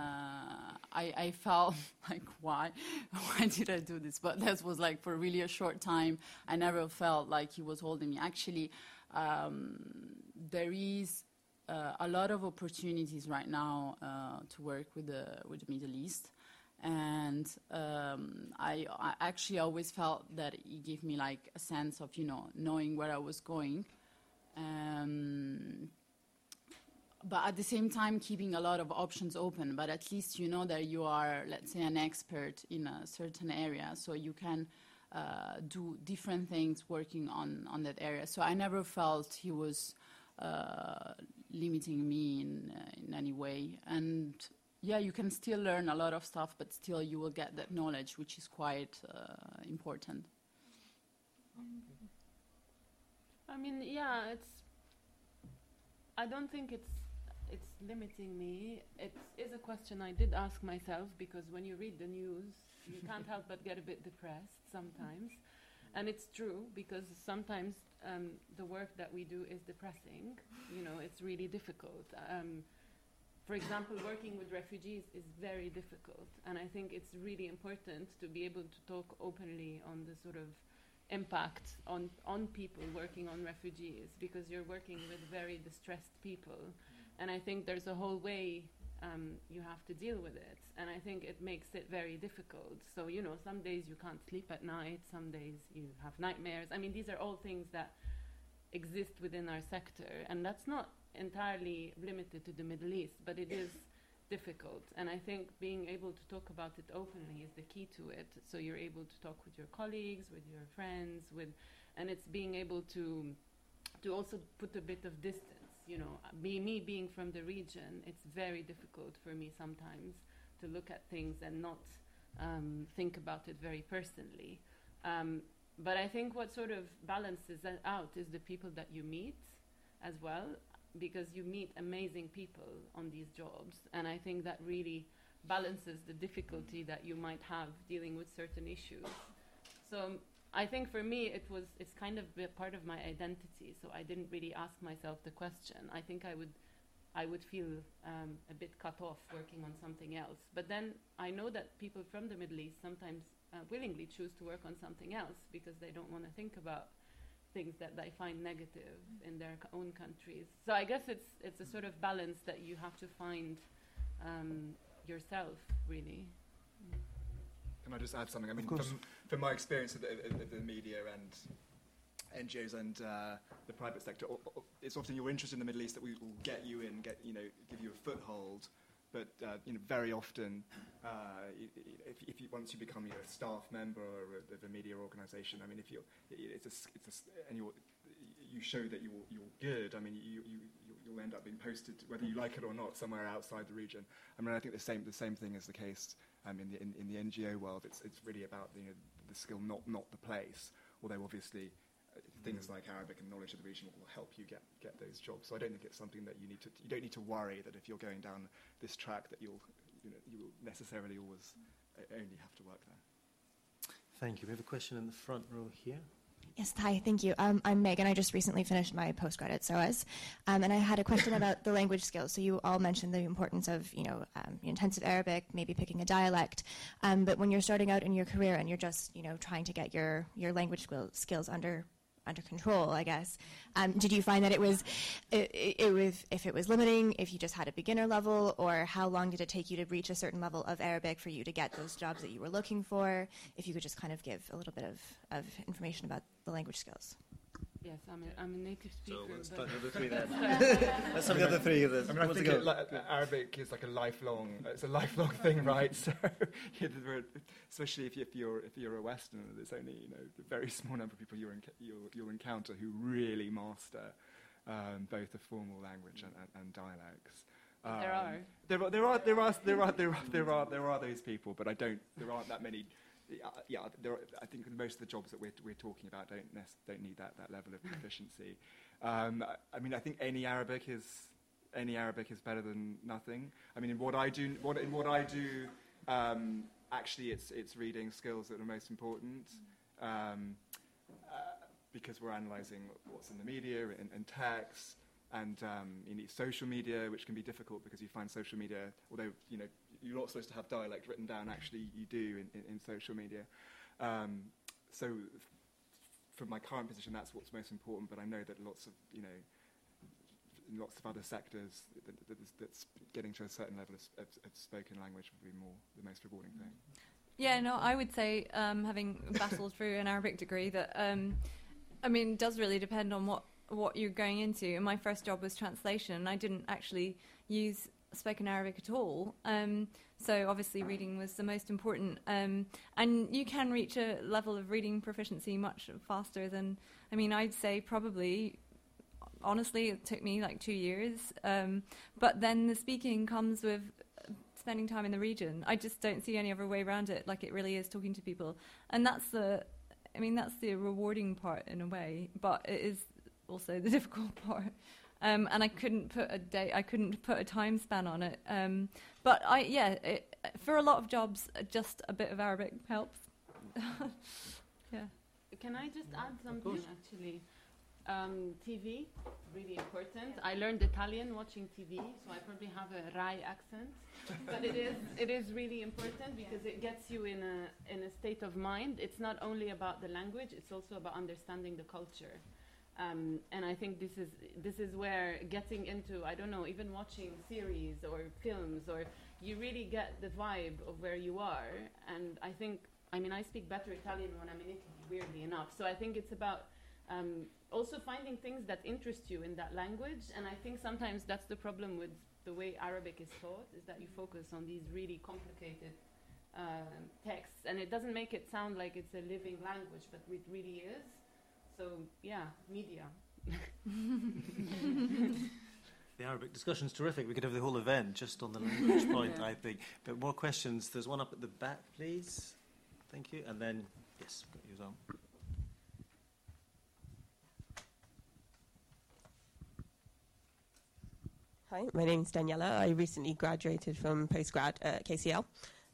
I, I, felt like, why? why did I do this? But that was like for really a short time. I never felt like he was holding me. Actually, um, there is uh, a lot of opportunities right now uh, to work with the, with the Middle East. And um, I, I, actually always felt that it gave me like a sense of, you know, knowing where I was going. Um, but at the same time keeping a lot of options open. But at least you know that you are let's say an expert in a certain area so you can uh, do different things working on, on that area. So i never felt he was uh, limiting me in, uh, in any way. And yeah you can still learn a lot of stuff but still you will get that knowledge which is quite uh, important. I mean yeah it's i don't think it's it's limiting me. It is a question I did ask myself because when you read the news, you can't help but get a bit depressed sometimes. And it's true because sometimes um, the work that we do is depressing. You know, it's really difficult. Um, for example, working with refugees is very difficult. And I think it's really important to be able to talk openly on the sort of impact on, on people working on refugees because you're working with very distressed people and I think there's a whole way um, you have to deal with it. And I think it makes it very difficult. So, you know, some days you can't sleep at night, some days you have nightmares. I mean, these are all things that exist within our sector. And that's not entirely limited to the Middle East, but it is difficult. And I think being able to talk about it openly is the key to it. So you're able to talk with your colleagues, with your friends, with, and it's being able to, to also put a bit of distance you know, me, me being from the region, it's very difficult for me sometimes to look at things and not um, think about it very personally. Um, but I think what sort of balances that out is the people that you meet as well, because you meet amazing people on these jobs. And I think that really balances the difficulty that you might have dealing with certain issues. So I think for me it was it's kind of a part of my identity. So I didn't really ask myself the question. I think I would I would feel um, a bit cut off working on something else. But then I know that people from the Middle East sometimes uh, willingly choose to work on something else because they don't want to think about things that they find negative in their own countries. So I guess it's it's a sort of balance that you have to find um, yourself, really. Mm. Can I just add something? I mean, from, from my experience of the, of the media and NGOs and uh, the private sector, it's often your interest in the Middle East that we will get you in, get you know, give you a foothold. But uh, you know, very often, uh, if, if you, once you become a staff member of a media organisation, I mean, if you're, it's a, it's a, and you're, you show that you're, you're good. I mean, you, you, you'll end up being posted, whether you like it or not, somewhere outside the region. I mean, I think the same, the same thing is the case um, in, the, in, in, the NGO world. It's, it's really about you know, the skill, not, not the place, although obviously uh, things like Arabic and knowledge of the region will help you get, get those jobs. So I don't think it's something that you need to, you don't need to worry that if you're going down this track that you'll, you know, you will necessarily always uh, only have to work there. Thank you. We have a question in the front row here. Yes, hi, thank you. Um, I'm Megan. I just recently finished my postgrad at SOAS, um, and I had a question about the language skills. So you all mentioned the importance of, you know, um, intensive Arabic, maybe picking a dialect. Um, but when you're starting out in your career and you're just, you know, trying to get your, your language skills under under control, I guess. Um, did you find that it was, it, it, was, if it was limiting, if you just had a beginner level, or how long did it take you to reach a certain level of Arabic for you to get those jobs that you were looking for? If you could just kind of give a little bit of, of information about the language skills. Yes, I'm a, I'm a native speaker. So let's start with the three then. let's have the other three of this. I mean, I think it, like, Arabic is like a lifelong, it's a lifelong thing, right? So, especially if, you, if you're if you're a Westerner, there's only you know a very small number of people you'll, enc- you'll, you'll encounter who really master um, both the formal language and, and, and dialects. Um, there are. There are, there are, there are, there are, there are, there are, there are those people, but I don't. There aren't that many yeah, there are, I think most of the jobs that we're, we're talking about don't, don't need that, that level of proficiency. Um, I, I mean, I think any Arabic is any Arabic is better than nothing. I mean, in what I do, what, in what I do, um, actually, it's it's reading skills that are most important. Um, uh, because we're analysing what's in the media and, and text, and um, you need social media, which can be difficult because you find social media, although you know you're not supposed to have dialect written down, actually you do in, in, in social media. Um, so, from my current position, that's what's most important. But I know that lots of you know lots of other sectors that, that is, that's getting to a certain level of, of, of spoken language would be more the most rewarding thing. Yeah, no, I would say, um, having battled through an Arabic degree, that um, I mean, it does really depend on what what you're going into. And my first job was translation, and I didn't actually use spoken Arabic at all. Um, so obviously, reading was the most important. Um, and you can reach a level of reading proficiency much faster than. I mean, I'd say probably. Honestly, it took me like two years. Um, but then the speaking comes with spending time in the region. I just don't see any other way around it. Like it really is talking to people, and that's the, I mean, that's the rewarding part in a way. But it is also the difficult part. Um, and I couldn't put a date. I couldn't put a time span on it. Um, but I, yeah, it, for a lot of jobs, uh, just a bit of Arabic helps. yeah. Can I just add something actually? Um, TV, really important. I learned Italian watching TV, so I probably have a Rai accent. but it is it is really important because it gets you in a in a state of mind. It's not only about the language; it's also about understanding the culture. Um, and I think this is this is where getting into I don't know even watching series or films or you really get the vibe of where you are. And I think I mean I speak better Italian when I'm in Italy, weirdly enough. So I think it's about um, also finding things that interest you in that language. And I think sometimes that's the problem with the way Arabic is taught is that you focus on these really complicated uh, texts, and it doesn't make it sound like it's a living language, but it really is. So yeah, media. The Arabic discussion is terrific. We could have the whole event just on the language point, I think. But more questions. There's one up at the back, please. Thank you. And then, yes, got yours on. Hi, my name is Daniela. I recently graduated from postgrad at KCL.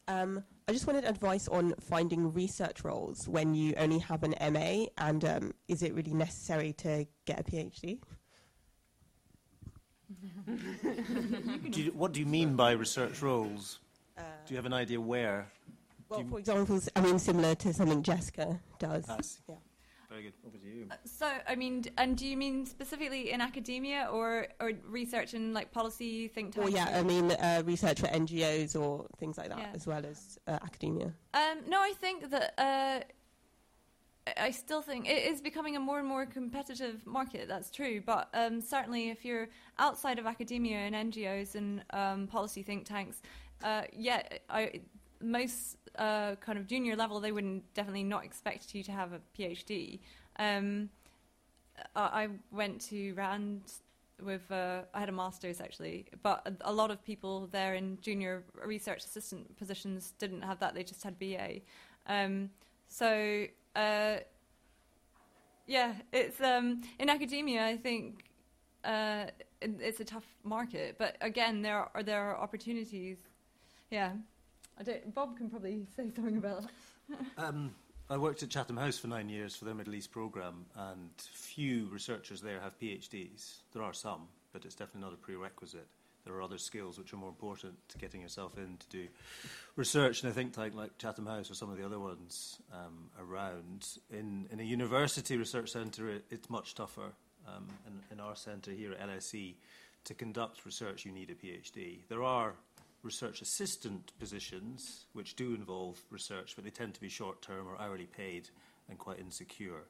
Um, I just wanted advice on finding research roles when you only have an MA, and um, is it really necessary to get a PhD? Do you, what do you mean by research roles? Uh, Do you have an idea where? well, for example, I mean, similar to something Jessica does. Yeah. Very good. Over to you. Uh, So, I mean, and do you mean specifically in academia or, or research in like policy think tanks? Or yeah, I mean, uh, research for NGOs or things like that, Yeah. as well as uh, academia. Um, no, I think that uh, I- I still think it is becoming a more and more competitive market. That's true, but um, certainly if you're outside of academia and NGOs and um, policy think tanks, uh, yeah, I, most kind of junior level they wouldn't definitely not expect you to have a PhD. Um, I I went to Rand with uh, I had a master's actually, but a, a lot of people there in junior research assistant positions didn't have that; they just had BA. Um, so uh, yeah, it's um, in academia. I think uh, it, it's a tough market, but again, there are there are opportunities. Yeah, I don't. Bob can probably say something about that. Um, I worked at Chatham House for nine years for their Middle East programme, and few researchers there have PhDs. There are some, but it's definitely not a prerequisite. There are other skills which are more important to getting yourself in to do research in a think tank like Chatham House or some of the other ones um, around. In, in a university research centre, it, it's much tougher. Um, in, in our centre here at LSE, to conduct research, you need a PhD. There are research assistant positions which do involve research, but they tend to be short term or hourly paid and quite insecure.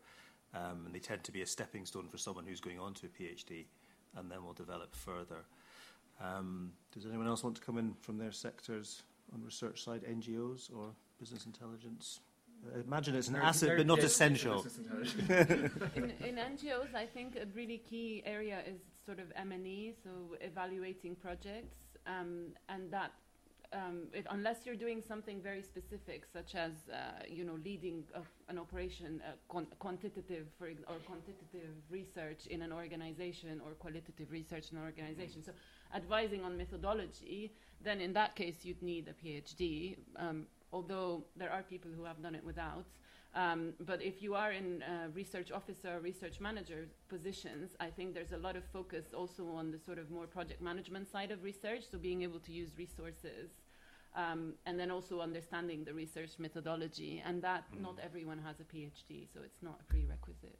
Um, and they tend to be a stepping stone for someone who's going on to a PhD and then will develop further. Um, does anyone else want to come in from their sectors on research side, NGOs or business intelligence? I imagine it's an No- asset, no but not essential. in, in NGOs, I think a really key area is sort of M&E, so evaluating projects, um, and that um, it, unless you're doing something very specific, such as uh, you know leading an operation, uh, quan- quantitative for ex- or quantitative research in an organization or qualitative research in an organization, so advising on methodology, then in that case you'd need a PhD. Um, although there are people who have done it without. Um, but if you are in uh, research officer, research manager positions, I think there's a lot of focus also on the sort of more project management side of research, so being able to use resources. Um, and then also understanding the research methodology, and that Mm. not everyone has a PhD, so it's not a prerequisite.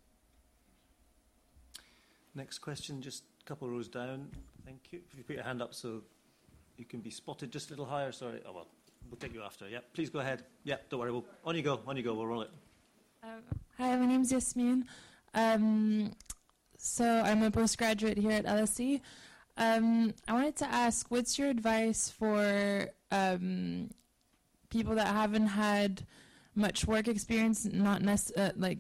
Next question, just a couple rows down. Thank you. If you put your hand up so you can be spotted just a little higher. Sorry. Oh, well, we'll take you after. Yeah, please go ahead. Yeah, don't worry. We'll, on you go. On you go. We'll roll it. Um, hi, my name's Yasmin. Um, so I'm a postgraduate here at LSE. Um, I wanted to ask, what's your advice for um, people that haven't had much work experience, not nec- uh, like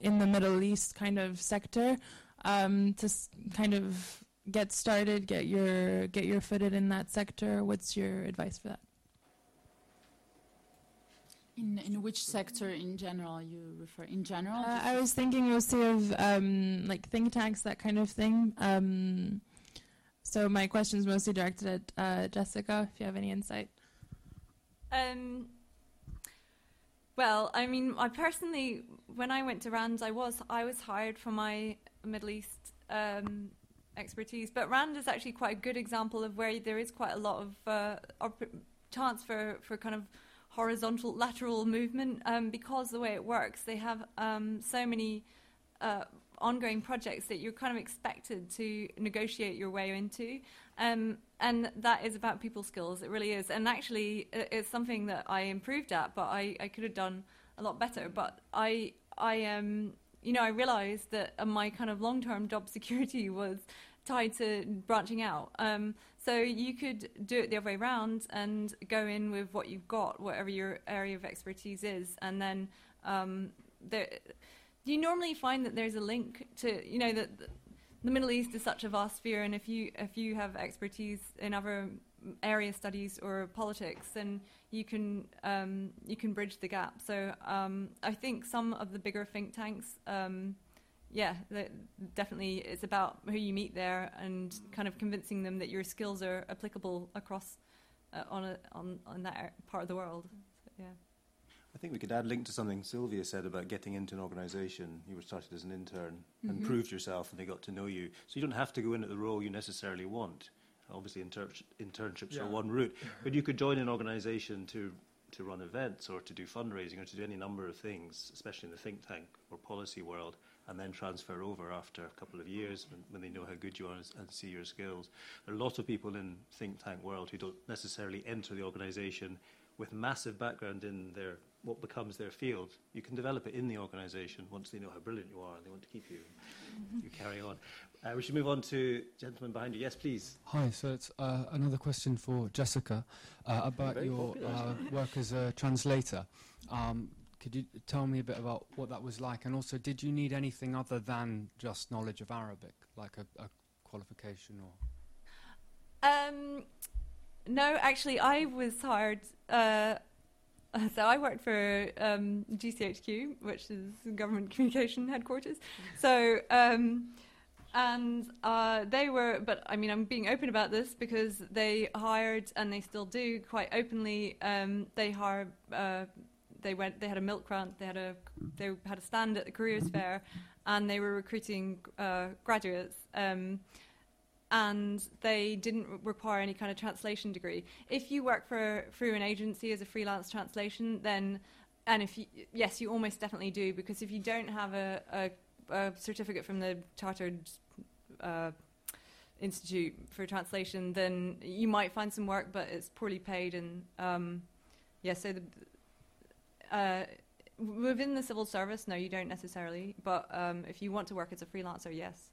in the Middle East kind of sector, um, to s- kind of get started, get your get your footed in that sector? What's your advice for that? In, in which sector in general you refer? In general? Uh, I was thinking mostly of um, like think tanks, that kind of thing. Um, so my question is mostly directed at uh, Jessica. If you have any insight. Um, well, I mean, I personally, when I went to RAND, I was I was hired for my Middle East um, expertise. But RAND is actually quite a good example of where there is quite a lot of uh, opp- chance for, for kind of horizontal lateral movement um, because the way it works, they have um, so many uh, ongoing projects that you're kind of expected to negotiate your way into. Um, and that is about people skills. It really is. And actually, it's something that I improved at, but I, I could have done a lot better. But I, I, um, you know, I realized that my kind of long-term job security was tied to branching out. Um, so you could do it the other way around and go in with what you've got, whatever your area of expertise is, and then um, there. You normally find that there's a link to you know that the Middle East is such a vast sphere, and if you if you have expertise in other area studies or politics, then you can um, you can bridge the gap. So um, I think some of the bigger think tanks, um, yeah, definitely it's about who you meet there and kind of convincing them that your skills are applicable across uh, on a, on on that part of the world. So, yeah. I think we could add link to something Sylvia said about getting into an organisation. You were started as an intern and Mhm. proved yourself, and they got to know you. So you don't have to go in at the role you necessarily want. Obviously, inter- internships are one route, but you could join an organisation to to run events or to do fundraising or to do any number of things, especially in the think tank or policy world, and then transfer over after a couple of years when, when they know how good you are and, and see your skills. There are a lot of people in think tank world who don't necessarily enter the organisation with massive background in their what becomes their field. You can develop it in the organisation once they know how brilliant you are and they want to keep you. You carry on. Uh, we should move on to gentleman behind you. Yes, please. Hi, so it's uh, another question for Jessica uh, about your popular, uh, work as a translator. Um, could you tell me a bit about what that was like? And also, did you need anything other than just knowledge of Arabic, like a, a qualification or? Um, no, actually, I was hired. Uh, so I worked for um, GCHQ, which is Government Communication Headquarters. So, um, and uh, they were, but I mean, I'm being open about this because they hired, and they still do quite openly. Um, they hire. Uh, they went. They had a milk grant. They had a. They had a stand at the careers fair, and they were recruiting uh, graduates. Um, and they didn't require any kind of translation degree. If you work for through an agency as a freelance translation, then and if you, yes, you almost definitely do because if you don't have a, a, a certificate from the chartered uh, institute for translation, then you might find some work, but it's poorly paid and um, yeah. So the uh, within the civil service, no, you don't necessarily. But um, if you want to work as a freelancer, yes.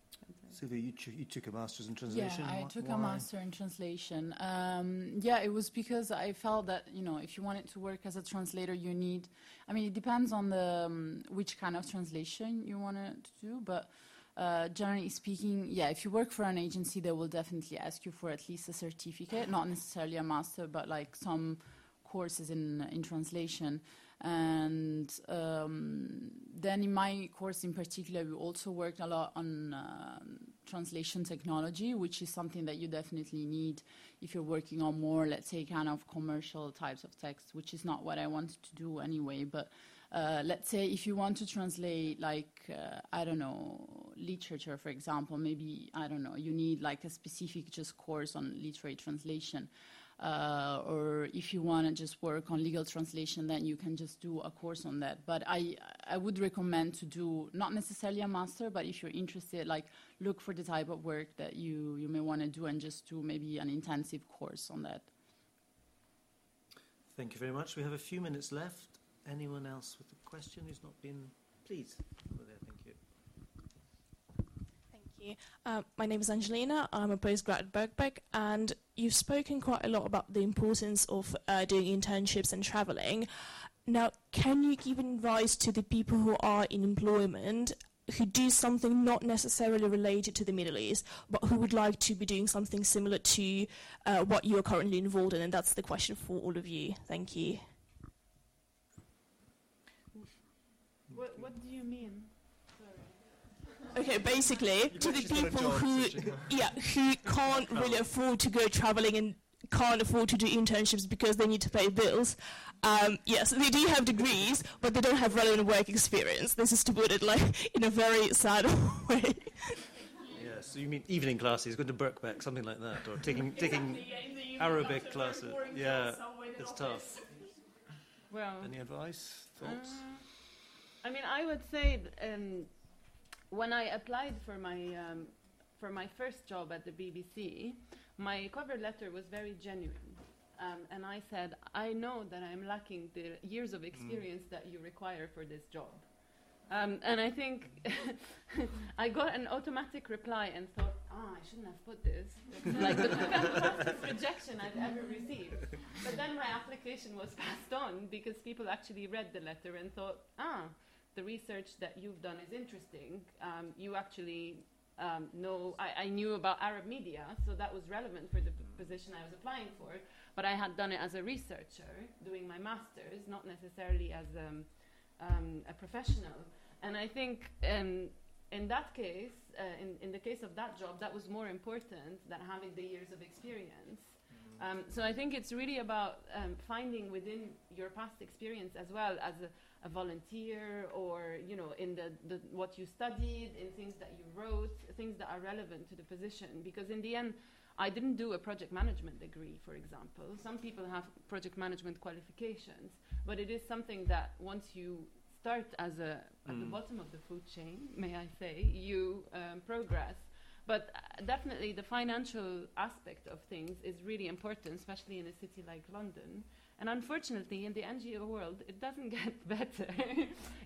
Sylvia, you, ch- you took a master's in translation. Yeah, I Wh- took why? a master in translation. Um, yeah, it was because I felt that you know if you wanted to work as a translator, you need. I mean, it depends on the um, which kind of translation you wanted to do, but. Uh, generally speaking, yeah, if you work for an agency, they will definitely ask you for at least a certificate, not necessarily a master, but like some courses in in translation. And um, then in my course in particular, we also worked a lot on um translation technology, which is something that you definitely need if you're working on more, let's say, kind of commercial types of text, which is not what I wanted to do anyway. But uh, let's say if you want to translate like uh, i don't know literature for example maybe i don't know you need like a specific just course on literary translation uh, or if you want to just work on legal translation, then you can just do a course on that. But I, I would recommend to do not necessarily a master, but if you're interested, like look for the type of work that you, you may want to do and just do maybe an intensive course on that. Thank you very much. We have a few minutes left. Anyone else with a question who's not been? Please, over there. Thank you. Thank you. Uh, my name is Angelina. I'm a postgrad at Birkbeck, and you've spoken quite a lot about the importance of uh, doing internships and traveling. Now, can you give advice to the people who are in employment who do something not necessarily related to the Middle East, but who would like to be doing something similar to uh, what you are currently involved in? And that's the question for all of you. Thank you. What, what do you mean? Okay, basically, to the actually got a people who, can- yeah, who can't really afford to go traveling and can't afford to do internships because they need to pay bills. Um, yes, they do have degrees, but they don't have relevant work experience. This is to put it like in a very sad way. Yeah, so you mean evening classes, going to Birkbeck, something like that, or taking taking Arabic classes? Yeah, it's tough. Well, Any advice, thoughts? Uh, I mean, I would say um, when I applied for my um, for my first job at the BBC, my cover letter was very genuine, um, and I said, I know that I'm lacking the years of experience that you require for this job. Um, and I think I got an automatic reply and thought, ah, I shouldn't have put this. like the fastest rejection I've ever received. But then my application was passed on because people actually read the letter and thought, ah, the research that you've done is interesting. Um, you actually um, know, I, I knew about Arab media, so that was relevant for the p- position I was applying for. But I had done it as a researcher, doing my master's, not necessarily as um, um, a professional. And I think um, in that case, uh, in, in the case of that job, that was more important than having the years of experience. Um, so I think it's really about um, finding within your past experience as well as a, a volunteer or you know in the, the what you studied, in things that you wrote, things that are relevant to the position. Because in the end, I didn't do a project management degree, for example. Some people have project management qualifications, but it is something that once you start as a at the Mm. bottom of the food chain, may I say, you um, progress. But uh, definitely, the financial aspect of things is really important, especially in a city like London. And unfortunately, in the NGO world, it doesn't get better,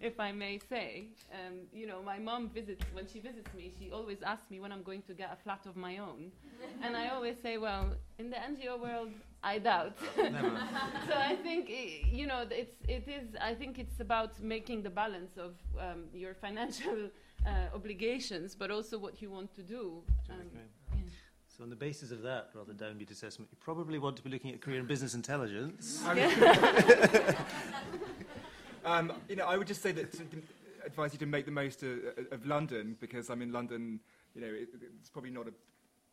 if I may say. Um, you know, my mom visits, when she visits me, she always asks me when I'm going to get a flat of my own. and I always say, well, in the NGO world, I doubt. So I think, you know, it's, it is, I think it's about making the balance of um, your financial uh, obligations, but also what you want to do. Um, Okay. On the basis of that rather downbeat assessment, you probably want to be looking at career in business intelligence. Um, you know, I would just say that to, to advise you to make the most of, of London because I mean, London, you know, it, it's probably not a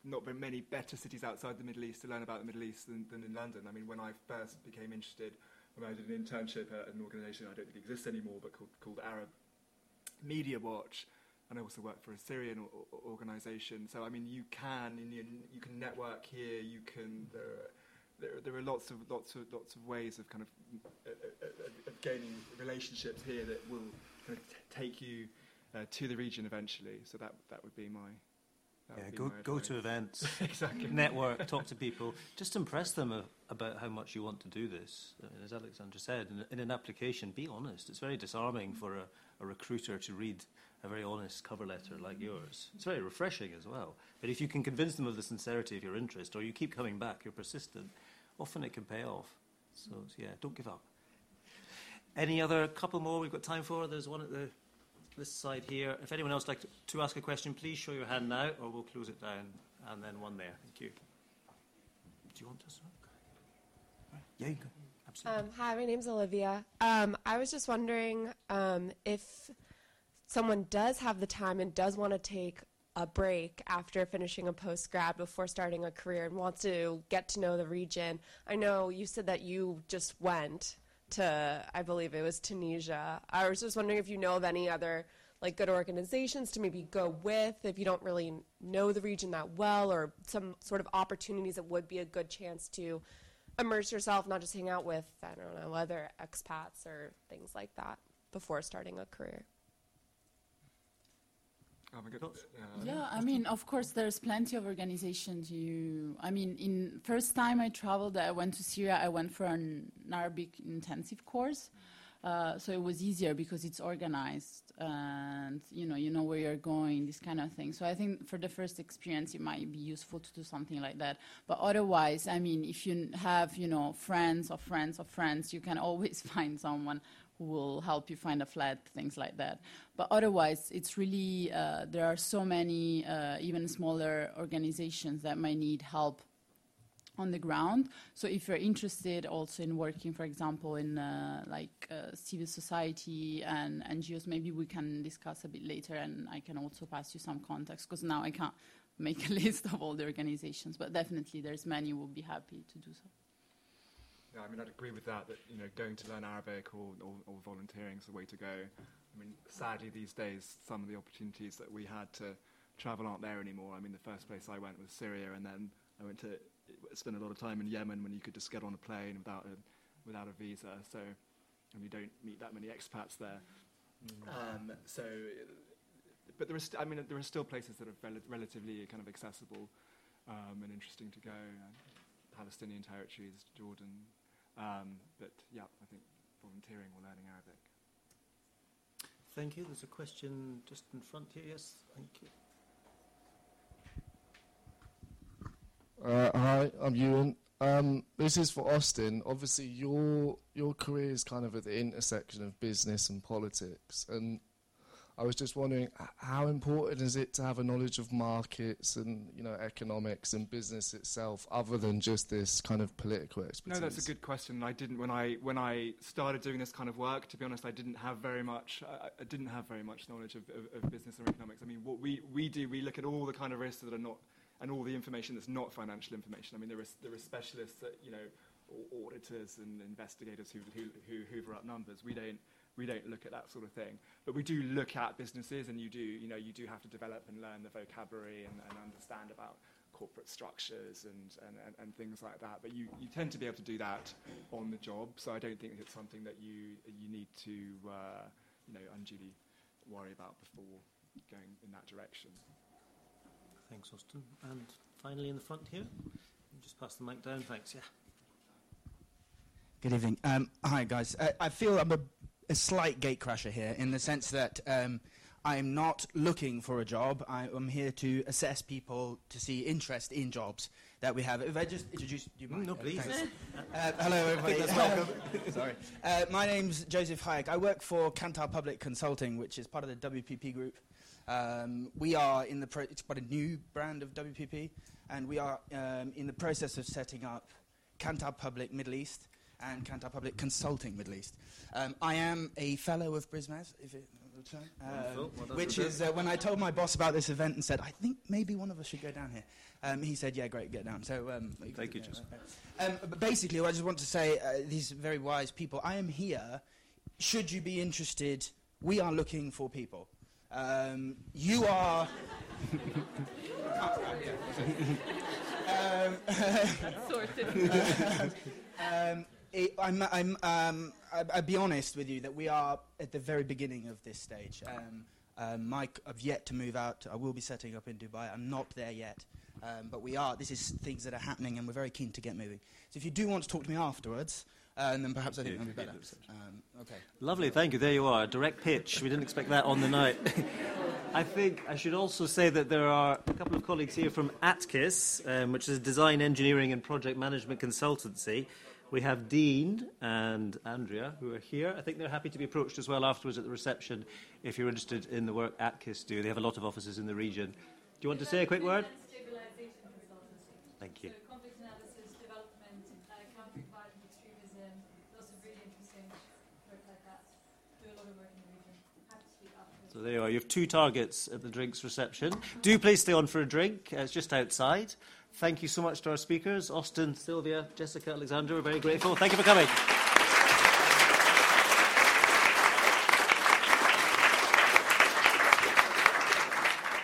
not very many better cities outside the Middle East to learn about the Middle East than, than in London. I mean, when I first became interested, when I did an internship at an organisation I don't think exists anymore, but called, called Arab Media Watch, and I also work for a Syrian o- o- organisation. So I mean, you can you, you can network here. You can there. Are, there, there are lots of lots of lots of ways of kind of, uh, uh, uh, of gaining relationships here that will kind of t- take you uh, to the region eventually. So that that would be my Yeah, go, go to events, exactly. network, talk to people, just impress them uh, about how much you want to do this. Uh, as Alexandra said, in, in an application, be honest. It's very disarming for a, a recruiter to read a very honest cover letter like yours. It's very refreshing as well. But if you can convince them of the sincerity of your interest, or you keep coming back, you're persistent, often it can pay off. So, yeah, don't give up. Any other couple more we've got time for? There's one at the this side here. If anyone else would like to, to ask a question, please show your hand now, or we'll close it down. And then one there. Thank you. Do you want to? Yeah, you can. Um, hi, my name's Olivia. Um, I was just wondering um, if someone does have the time and does want to take a break after finishing a post grad before starting a career and wants to get to know the region. I know you said that you just went, to, I believe it was Tunisia. I was just wondering if you know of any other like good organizations to maybe go with if you don't really know the region that well, or some sort of opportunities that would be a good chance to immerse yourself, not just hang out with I don't know other expats or things like that before starting a career. Oh my God. Uh, Yeah, I mean, of course, there's plenty of organizations. You, I mean, in first time I traveled, I went to Syria. I went for an Arabic intensive course, uh, so it was easier because it's organized and you know you know where you're going, this kind of thing. So I think for the first experience, it might be useful to do something like that. But otherwise, I mean, if you have you know friends or friends or friends, you can always find someone who will help you find a flat, things like that. But otherwise, it's really, uh, there are so many, uh, even smaller organizations that might need help on the ground. So if you're interested also in working, for example, in uh, like uh, civil society and NGOs, maybe we can discuss a bit later and I can also pass you some contacts because now I can't make a list of all the organizations, but definitely there's many who will be happy to do so. Yeah, I mean, I'd agree with that, that, you know, going to learn Arabic or, or, or volunteering is the way to go. I mean, sadly, these days, some of the opportunities that we had to travel aren't there anymore. I mean, the first place I went was Syria, and then I went to spend a lot of time in Yemen when you could just get on a plane without a, without a visa. So, and you don't meet that many expats there. Um, so, but there is, st- I mean, there are still places that are rel- relatively kind of accessible um, and interesting to go. Uh, Palestinian territories, Jordan. Um, but yeah, I think volunteering or learning Arabic. Thank you. There's a question just in front here. Yes, thank you. Uh, hi, I'm Ewan. Um, this is for Austin. Obviously, your your career is kind of at the intersection of business and politics, and I was just wondering how important is it to have a knowledge of markets and you know economics and business itself, other than just this kind of political expertise? No, that's a good question. I didn't when I when I started doing this kind of work. To be honest, I didn't have very much. I, I didn't have very much knowledge of, of, of business or economics. I mean, what we we do, we look at all the kind of risks that are not and all the information that's not financial information. I mean, there are there are specialists that you know, au- auditors and investigators who who, who hoover up numbers. We don't we don't look at that sort of thing. But we do look at businesses, and you do you know you do have to develop and learn the vocabulary and, and understand about corporate structures and, and, and, and things like that. But you, you tend to be able to do that on the job. So I don't think it's something that you you need to uh, you know unduly worry about before going in that direction. Thanks, Austin. And finally, in the front here, just pass the mic down. Thanks. Yeah. Good evening. Um, hi, guys. Uh, I feel I'm a, a slight gatecrasher here in the sense that um, I'm not looking for a job. I, am here to assess people to see interest in jobs that we have. If I just introduce you, mind? no, please. Uh, hello, everybody. welcome. Sorry. Uh, my name's Joseph Hayek. I work for Kantar Public Consulting, which is part of the WPP group. Um, we are in the pro- it's quite a new brand of WPP, and we are um, in the process of setting up Kantar Public Middle East and Kantar Public Consulting Middle East. Um, I am a fellow of BRISMES, if it. Well which is uh, when I told my boss about this event and said, I think maybe one of us should go down here. Um, he said, Yeah, great, get down. So, um, Thank you, Joseph. um, but basically, I just want to say, uh, these very wise people, I am here. Should you be interested, we are looking for people. Um, you are. um, um, um, I'll be honest with you that we are at the very beginning of this stage. Um, um, Mike, I've yet to move out. I will be setting up in Dubai. I'm not there yet. Um, but we are. This is things that are happening, and we're very keen to get moving. So if you do want to talk to me afterwards, uh, and then perhaps I think Yeah, that'll be better. that's Um, okay. Lovely, thank you. There you are, direct pitch. We didn't expect that on the night. I think I should also say that there are a couple of colleagues here from ATKIS, um, which is a design, engineering, and project management consultancy. We have Dean and Andrea who are here. I think they're happy to be approached as well afterwards at the reception if you're interested in the work ATKIS do. They have a lot of offices in the region. Do you want to say a quick word? Thank you. So conflict analysis, development, uh, counter-violent extremism, lots of really interesting work like that. Do a lot of work in the region. Happy to speak afterwards. So there you are. You have two targets at the drinks reception. Do please stay on for a drink. Uh, it's just outside. Thank you so much to our speakers, Austin, Sylvia, Jessica, Alexander. We're very grateful. Thank you for coming.